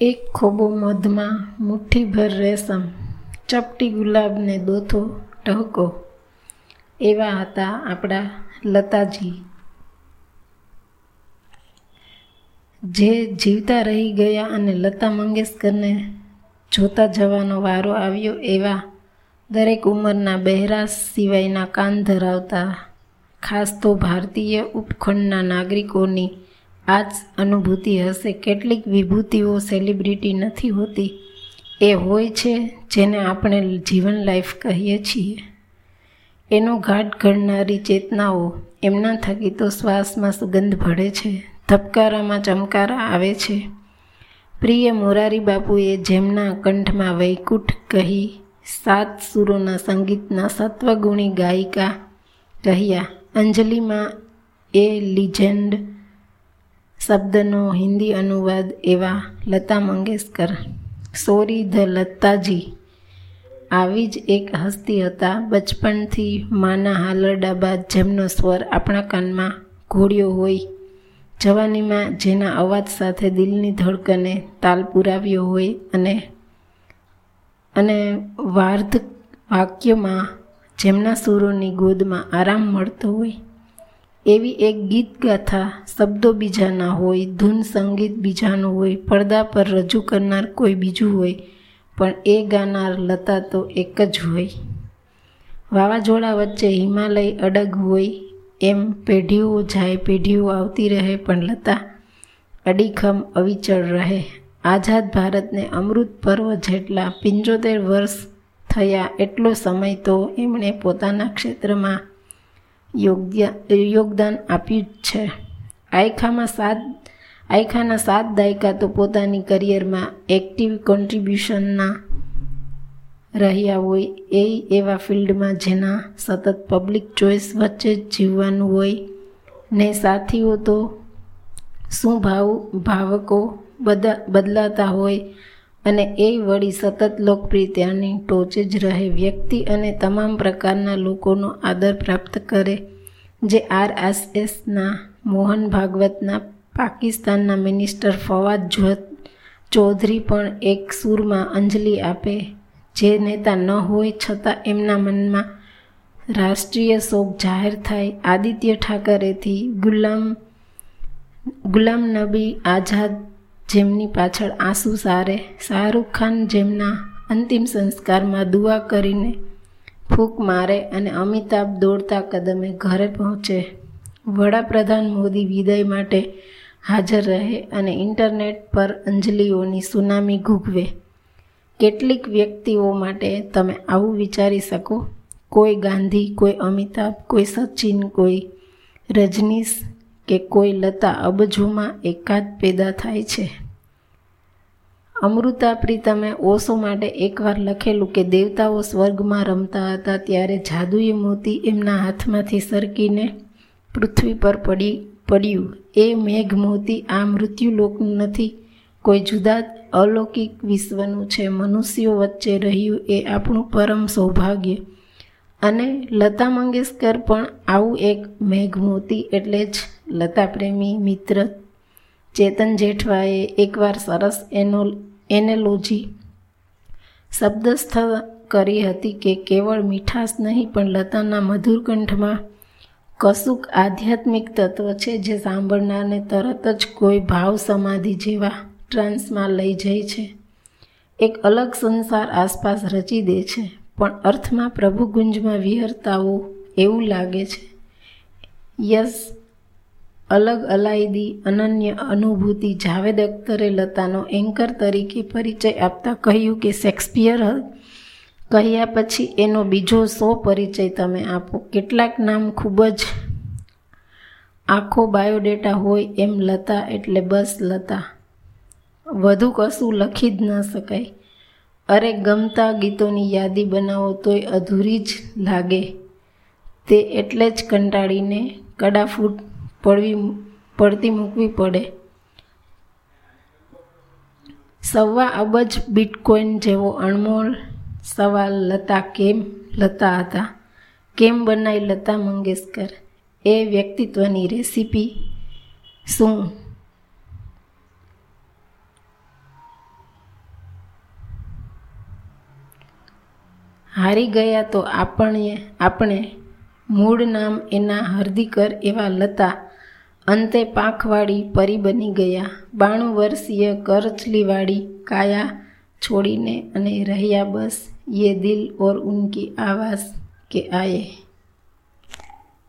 એક ખોબો મધમાં મુઠ્ઠીભર રેશમ, ચપટી ગુલાબને દોથો ટહકો એવા હતા આપણા લતાજી. જે જીવતા રહી ગયા અને લતા મંગેશકરને જોતા જવાનો વારો આવ્યો એવા દરેક ઉંમરના બહેરાશ સિવાયના કાન ધરાવતા ખાસ તો ભારતીય ઉપખંડના નાગરિકોની આ જ અનુભૂતિ હશે. કેટલીક વિભૂતિઓ સેલિબ્રિટી નથી હોતી. એ હોય છે જેને આપણે જીવન લાઈફ કહીએ છીએ. એનો ઘાટ ઘડનારી ચેતનાઓ એમના થકી તો શ્વાસમાં સુગંધ ભળે છે. ધબકારામાં ચમકારા આવે છે. પ્રિય મોરારી બાપુએ જેમના કંઠમાં વૈકુંઠ કહી, સાત સુરોના સંગીતના સત્વગુણી ગાયિકા કહ્યા અંજલિમાં એ લિજેન્ડ શબ્દનો હિન્દી અનુવાદ એવા લતા મંગેશકર, સોરી ધ લતાજી. આવી જ એક હસ્તી હતા. બચપણથી માના હાલરડા બાદ જેમનો સ્વર આપણા કાનમાં ઘોડ્યો હોય, જવાનીમાં જેના અવાજ સાથે દિલની ધડકને તાલ પુરાવ્યો હોય અને અને વાર્ધ વાક્યમાં જેમના સુરોની ગોદમાં આરામ મળતો હોય એવી એક ગીત ગાથા, શબ્દો બીજાના હોય, ધૂન સંગીત બીજાનું હોય, પડદા પર રજૂ કરનાર કોઈ બીજું હોય, પણ એ ગાનાર લતા તો એક જ હોય. વાવાઝોડા વચ્ચે હિમાલય અડગ હોય, એમ પેઢીઓ જાય, પેઢીઓ આવતી રહે પણ લતા. અડીખમ અવિચળ રહે. આઝાદ ભારતને અમૃત પર્વ જેટલા પંચોતેર વર્ષ થયા એટલો સમય તો એમણે પોતાના ક્ષેત્રમાં યોગદાન આપ્યું જ છે. આયખામાં સાત, આયખાના સાત દાયકા તો પોતાની કરિયરમાં એક્ટિવ કોન્ટ્રીબ્યુશનના રહ્યા હોય એ, એવા ફિલ્ડમાં જેના સતત પબ્લિક ચોઇસ વચ્ચે જ જીવવાનું હોય ને સાથીઓ તો શું ભાવ, ભાવકો બદલાતા હોય અને એ વળી સતત લોકપ્રિયતાની ટોચે જ રહે. વ્યક્તિ અને તમામ પ્રકારના લોકોનો આદર પ્રાપ્ત કરે. જે આરએસએસના એસના મોહન ભાગવતના પાકિસ્તાનના મિનિસ્ટર ફવાદ ચૌધરી પણ એક સૂરમાં અંજલિ આપે. જે નેતા ન હોય છતાં એમના મનમાં રાષ્ટ્રીય શોક જાહેર થાય. આદિત્ય ઠાકરેથી ગુલામ ગુલામ નબી આઝાદ જેમની પાછળ આંસુ સારે, શાહરૂખ ખાન જેમના અંતિમ સંસ્કારમાં દુઆ કરીને ફૂંક મારે અને અમિતાભ દોડતા કદમે ઘરે પહોંચે, વડાપ્રધાન મોદી વિદાય માટે હાજર રહે અને ઇન્ટરનેટ પર અંજલિઓની સુનામી ઘૂગવે કેટલીક વ્યક્તિઓ માટે તમે આવું વિચારી શકો, કોઈ ગાંધી, કોઈ અમિતાભ, કોઈ સચિન, કોઈ રજનીશ કે કોઈ લતા અબજોમાં એકાદ પેદા થાય છે? અમૃતા પ્રીતમે ઓશો માટે એકવાર લખેલું કે દેવતાઓ સ્વર્ગમાં રમતા હતા ત્યારે જાદુઈ મોતી એમના હાથમાંથી સરકીને પૃથ્વી પર પડી, પડ્યું. એ મેઘ મોતી આ મૃત્યુલોકનું નથી. કોઈ જુદા અલૌકિક વિશ્વનું છે. મનુષ્યો વચ્ચે રહ્યું એ આપણું પરમ સૌભાગ્ય. અને લતા મંગેશકર પણ આવું એક મેઘમૂર્તિ એટલે જ લતા પ્રેમી મિત્ર, ચેતન જેઠવાએ એકવાર સરસ એનો, એનેલોજી શબ્દસ્થ કરી હતી કે કેવળ મીઠાશ નહીં, પણ લતાના મધુર કંઠમાં કશુંક આધ્યાત્મિક તત્વ છે જે સાંભળનારને તરત જ કોઈ ભાવ સમાધિ જેવા ટ્રાન્સમાં લઈ જાય છે. એક અલગ સંસાર આસપાસ રચી દે છે, પણ અર્થમાં પ્રભુ ગુંજમાં વિહરતાઓ એવું લાગે છે. યસ અલગ અલાયદી, અનન્ય અનુભૂતિ જાવેદ અખ્તરે લતાનો એન્કર તરીકે પરિચય આપતા કહ્યું કે શેક્સપિયર કહ્યા પછી એનો બીજો સો પરિચય તમે આપો. કેટલાક નામ ખૂબ જ આખો બાયોડેટા હોય એમ લતા એટલે બસ લતા. વધુ કશું લખી જ ન શકાય. અરે ગમતા ગીતોની યાદી બનાવો તોય અધૂરી જ લાગે. તે એટલે જ કંટાળીને કડાફૂટ પડવી પડતી મૂકવી પડે. સવા અબજ બિટકોઇન જેવો અણમોલ સવાલ લતા કેમ લતા હતા? કેમ બનાવી લતા મંગેશકર? એ વ્યક્તિત્વની રેસીપી શું? હારી ગયા તો આપણે આપણે મૂળ નામ એના હર્દીકર એવા લતા અંતે પાંખવાળી પરી બની ગયા. બાણું વર્ષીય કરચલીવાળી કાયા છોડીને અને રહ્યા બસ. યે દિલ ઓર ઉનકી આવાઝ કે આયે.